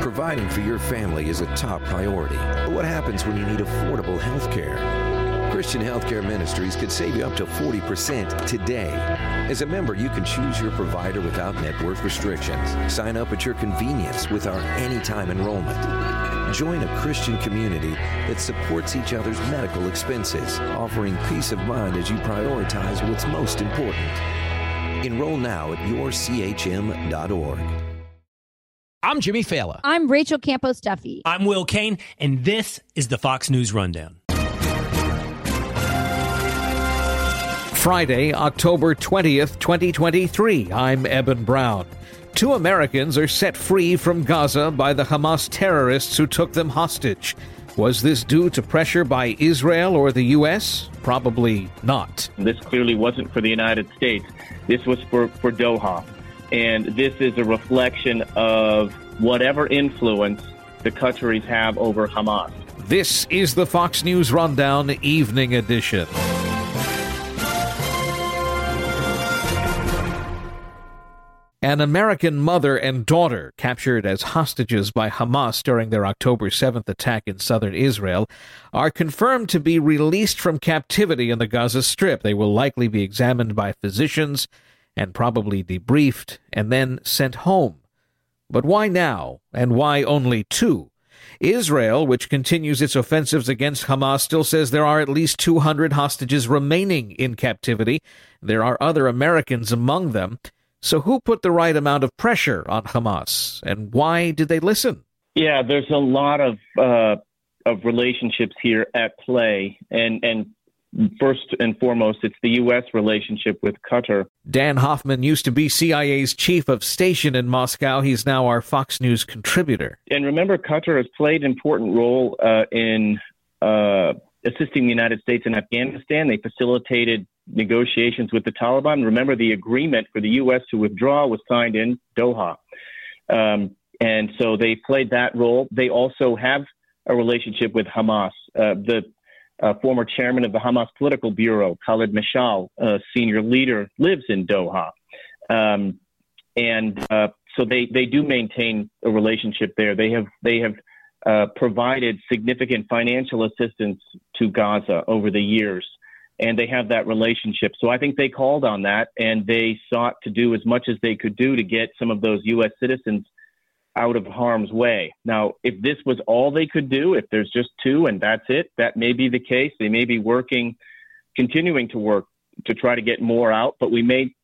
Providing for your family is a top priority. But what happens when you need affordable health care? Christian Healthcare Ministries could save you up to 40% today. As a member, you can choose your provider without network restrictions. Sign up at your convenience with our anytime enrollment. Join a Christian community that supports each other's medical expenses, offering peace of mind as you prioritize what's most important. Enroll now at yourchm.org. I'm Jimmy Failla. I'm Rachel Campos Duffy. I'm Will Cain, and this is the Fox News Rundown. Friday, October 20th, 2023. I'm Eben Brown. Two Americans are set free from Gaza by the Hamas terrorists who took them hostage. Was this due to pressure by Israel or the U.S.? Probably not. This clearly wasn't for the United States. This was for, for Doha. And this is a reflection of whatever influence the Qataris have over Hamas. This is the Fox News Rundown Evening Edition. An American mother and daughter captured as hostages by Hamas during their October 7th attack in southern Israel are confirmed to be released from captivity in the Gaza Strip. They will likely be examined by physicians and probably debriefed and then sent home. But why now, and why only two? Israel, which continues its offensives against Hamas, still says there are at least 200 hostages remaining in captivity. There are other Americans among them. So, who put the right amount of pressure on Hamas, and why did they listen? Yeah, there's a lot of uh, of relationships here at play, and and first and foremost, it's the U.S. relationship with Qatar. Dan Hoffman used to be CIA's chief of station in Moscow. He's now our Fox News contributor. And remember, Qatar has played an important role uh, in uh, assisting the United States in Afghanistan. They facilitated negotiations with the Taliban. Remember, the agreement for the U.S. to withdraw was signed in Doha. Um, and so they played that role. They also have a relationship with Hamas. Uh, the uh, former chairman of the Hamas Political Bureau, Khalid Mashal, a senior leader, lives in Doha. Um, and uh, so they, they do maintain a relationship there. They have, they have uh, provided significant financial assistance to Gaza over the years and they have that relationship. So I think they called on that and they sought to do as much as they could do to get some of those U.S. citizens out of harm's way. Now, if this was all they could do, if there's just two and that's it, that may be the case. They may be working, continuing to work to try to get more out, but we may,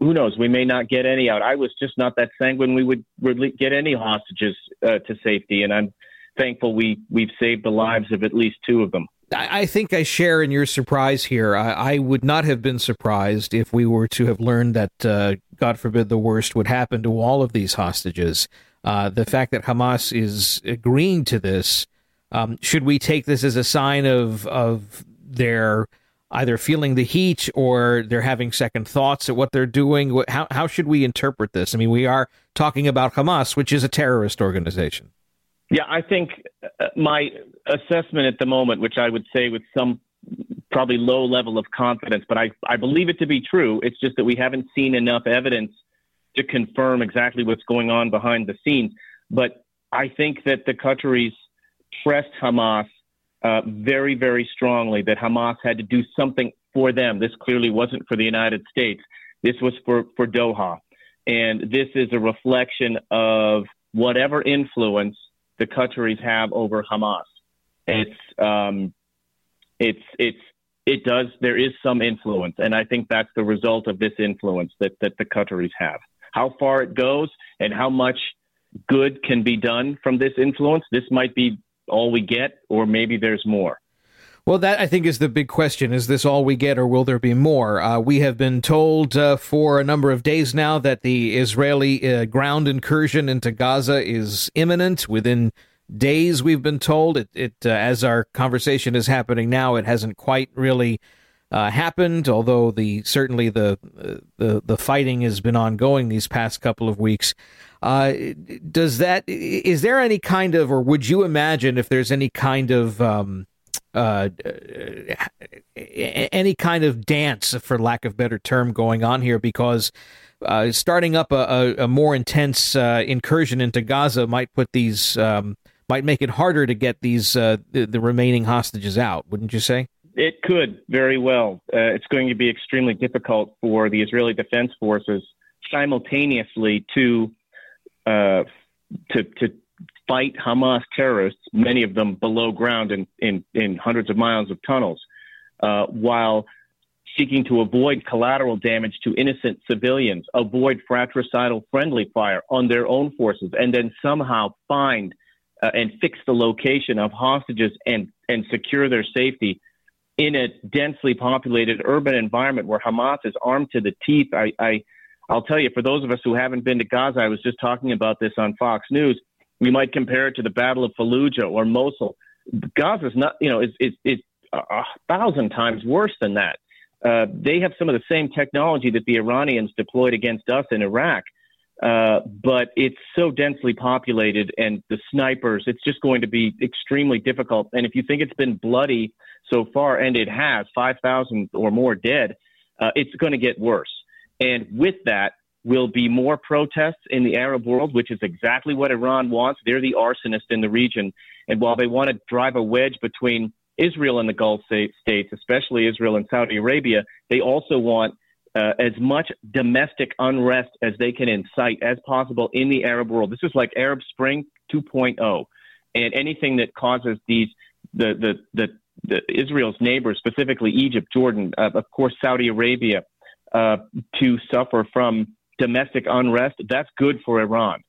who knows, we may not get any out. I was just not that sanguine we would really get any hostages uh, to safety, and I'm thankful we we've saved the lives of at least two of them. I think I share in your surprise here. I, I, would not have been surprised if we were to have learned that, uh, God forbid, the worst would happen to all of these hostages. Uh, the fact that Hamas is agreeing to this, um, should we take this as a sign of of their either feeling the heat or they're having second thoughts at what they're doing? How how should we interpret this? I mean, we are talking about Hamas, which is a terrorist organization. Yeah, I think uh, my assessment at the moment, which I would say with some probably low level of confidence, but I, I believe it to be true. It's just that we haven't seen enough evidence to confirm exactly what's going on behind the scenes. But I think that the Qataris pressed Hamas uh, very, very strongly that Hamas had to do something for them. This clearly wasn't for the United States. This was for, for Doha. And this is a reflection of whatever influence the Qataris have over Hamas. It's um, it's it's it does there is some influence, and I think that's the result of this influence that that the Qataris have. How far it goes and how much good can be done from this influence, this might be all we get, or maybe there's more. Well, that I think is the big question. Is this all we get, or will there be more? Uh, we have been told uh, for a number of days now that the Israeli uh, ground incursion into Gaza is imminent. Within days, we've been told. It, it uh, as our conversation is happening now, it hasn't quite really uh, happened. Although the certainly the uh, the the fighting has been ongoing these past couple of weeks. does that is there any kind of, or would you imagine if there's any kind of um, uh, any kind of dance, for lack of better term, going on here because uh, starting up a, a, a more intense uh, incursion into Gaza might put these um, might make it harder to get these uh, the, the, remaining hostages out. Wouldn't you say? It could very well. Uh, it's going to be extremely difficult for the Israeli Defense Forces simultaneously to uh, to to fight Hamas terrorists, many of them below ground in in, in hundreds of miles of tunnels, uh, while seeking to avoid collateral damage to innocent civilians, avoid fratricidal friendly fire on their own forces, and then somehow find uh, and fix the location of hostages and, and secure their safety in a densely populated urban environment where Hamas is armed to the teeth. I, I, I'll tell you, for those of us who haven't been to Gaza, I was just talking about this on Fox News. We might compare it to the Battle of Fallujah or Mosul. Gaza is not, you know, it's, it's, it's a thousand times worse than that. Uh, they have some of the same technology that the Iranians deployed against us in Iraq. Uh, but it's so densely populated and the snipers, it's just going to be extremely difficult. And if you think it's been bloody so far, and it has 5,000 or more dead, uh, it's going to get worse. And with that will be more protests in the Arab world, which is exactly what Iran wants. They're the arsonist in the region. And while they want to drive a wedge between Israel and the Gulf states, especially Israel and Saudi Arabia, they also want uh, as much domestic unrest as they can incite as possible in the Arab world. This is like Arab Spring 2.0, and anything that causes these the the the, the Israel's neighbors, specifically Egypt, Jordan, uh, of course Saudi Arabia, uh, to suffer from domestic unrest. That's good for Iran,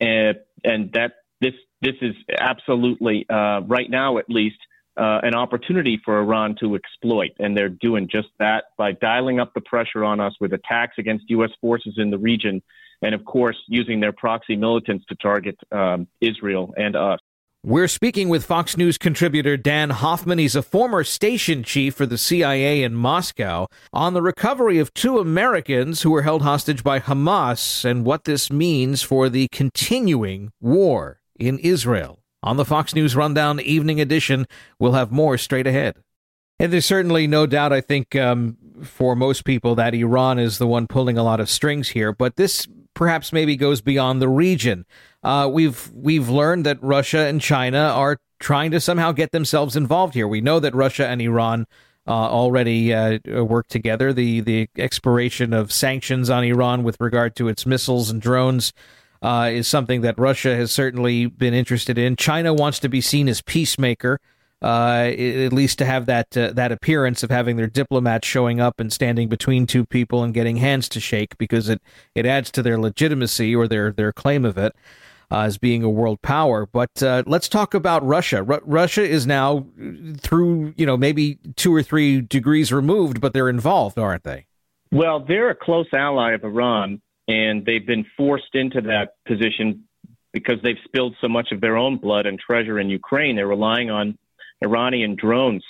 and and that this this is absolutely uh, right now at least uh, an opportunity for Iran to exploit. And they're doing just that by dialing up the pressure on us with attacks against U.S. forces in the region. And of course, using their proxy militants to target um, Israel and us. We're speaking with Fox News contributor Dan Hoffman. He's a former station chief for the CIA in Moscow on the recovery of two Americans who were held hostage by Hamas and what this means for the continuing war in Israel. On the Fox News Rundown Evening Edition, we'll have more straight ahead. And there's certainly no doubt, I think, um, for most people, that Iran is the one pulling a lot of strings here. But this perhaps maybe goes beyond the region. Uh, we've we've learned that Russia and China are trying to somehow get themselves involved here. We know that Russia and Iran uh, already uh, work together. The the expiration of sanctions on Iran with regard to its missiles and drones uh, is something that Russia has certainly been interested in. China wants to be seen as peacemaker, uh, at least to have that uh, that appearance of having their diplomats showing up and standing between two people and getting hands to shake, because it, it adds to their legitimacy or their their claim of it. Uh, as being a world power. But uh, let's talk about Russia. Russia is now through, you know, maybe two or three degrees removed, but they're involved, aren't they? Well, they're a close ally of Iran and they've been forced into that position because they've spilled so much of their own blood and treasure in Ukraine. They're relying on Iranian drones.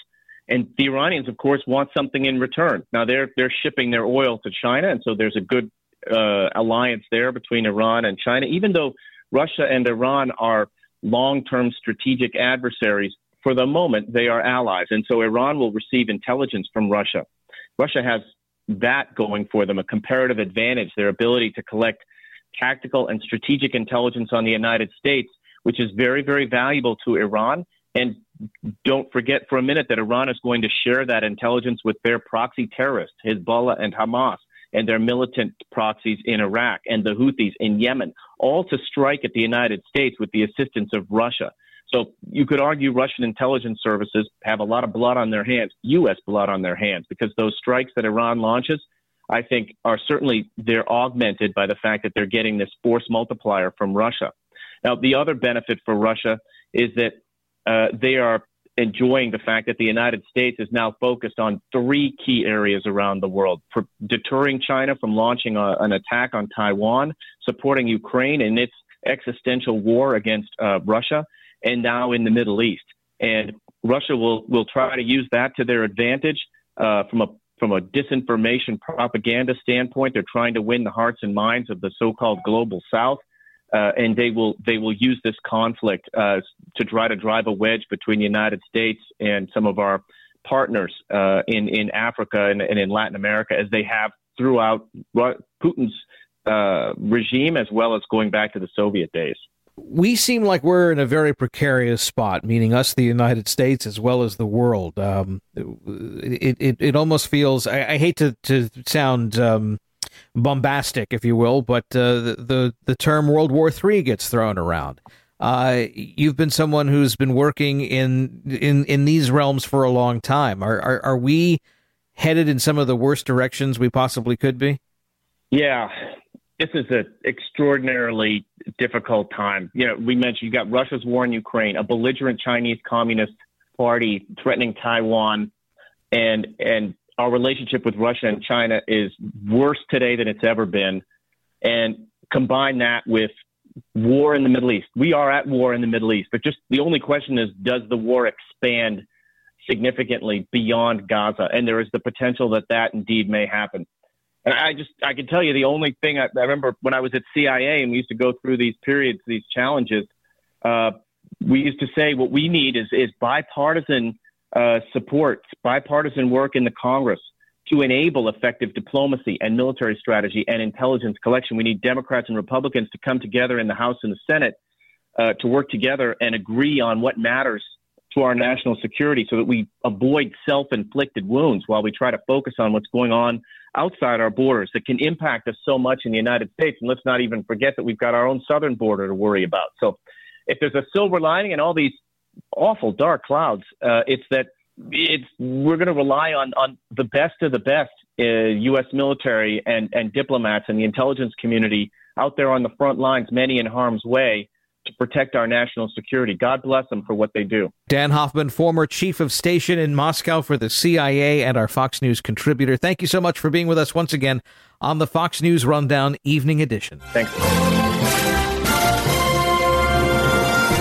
And the Iranians, of course, want something in return. Now they're they're shipping their oil to China, and so there's a good uh, alliance there between Iran and China. Even though Russia and Iran are long-term strategic adversaries, for the moment they are allies, and so Iran will receive intelligence from Russia. Russia has that going for them, a comparative advantage, their ability to collect tactical and strategic intelligence on the United States, which is very, very valuable to Iran. And don't forget for a minute that Iran is going to share that intelligence with their proxy terrorists, Hezbollah and Hamas, and their militant proxies in Iraq and the Houthis in Yemen, all to strike at the United States with the assistance of Russia. So you could argue Russian intelligence services have a lot of blood on their hands, U.S. blood on their hands, because those strikes that Iran launches, I think, are certainly they're augmented by the fact that they're getting this force multiplier from Russia. Now, the other benefit for Russia is that uh, they are enjoying the fact that the United States is now focused on three key areas around the world: for deterring China from launching a, an attack on Taiwan, supporting Ukraine in its existential war against uh, Russia, and now in the Middle East. And Russia will, will try to use that to their advantage uh, from a from a disinformation propaganda standpoint. They're trying to win the hearts and minds of the so-called global South uh, and they will they will use this conflict uh, to try to drive a wedge between the United States and some of our partners uh, in in Africa and, and, in Latin America, as they have throughout Putin's uh, regime, as well as going back to the Soviet days. We seem like we're in a very precarious spot, meaning us, the United States, as well as the world. Um, it, it, it almost feels. I, I hate to to sound. Um, bombastic, if you will, but uh, the, the, the term World War III gets thrown around. Uh, you've been someone who's been working in in in these realms for a long time. Are, are are we headed in some of the worst directions we possibly could be? Yeah, this is an extraordinarily difficult time. You know, we mentioned you got Russia's war in Ukraine, a belligerent Chinese Communist Party threatening Taiwan, and and our relationship with Russia and China is worse today than it's ever been. And combine that with war in the Middle East. We are at war in the Middle East, but just the only question is does the war expand significantly beyond Gaza? And there is the potential that that indeed may happen. And I just, I can tell you the only thing I, I remember when I was at CIA and we used to go through these periods, these challenges, uh, we used to say what we need is, is bipartisan uh, bipartisan work in the Congress to enable effective diplomacy and military strategy and intelligence collection. We need Democrats and Republicans to come together in the House and the Senate uh, to work together and agree on what matters to our national security so that we avoid self inflicted wounds while we try to focus on what's going on outside our borders that can impact us so much in the United States. And let's not even forget that we've got our own southern border to worry about. So if there's a silver lining in all these awful dark clouds. Uh, it's that it's we're going to rely on on the best of the best uh, U.S. military and and diplomats and the intelligence community out there on the front lines, many in harm's way. To protect our national security. God bless them for what they do. Dan Hoffman, former chief of station in Moscow for the CIA and our Fox News contributor. Thank you so much for being with us once again on the Fox News Rundown Evening Edition. Thanks.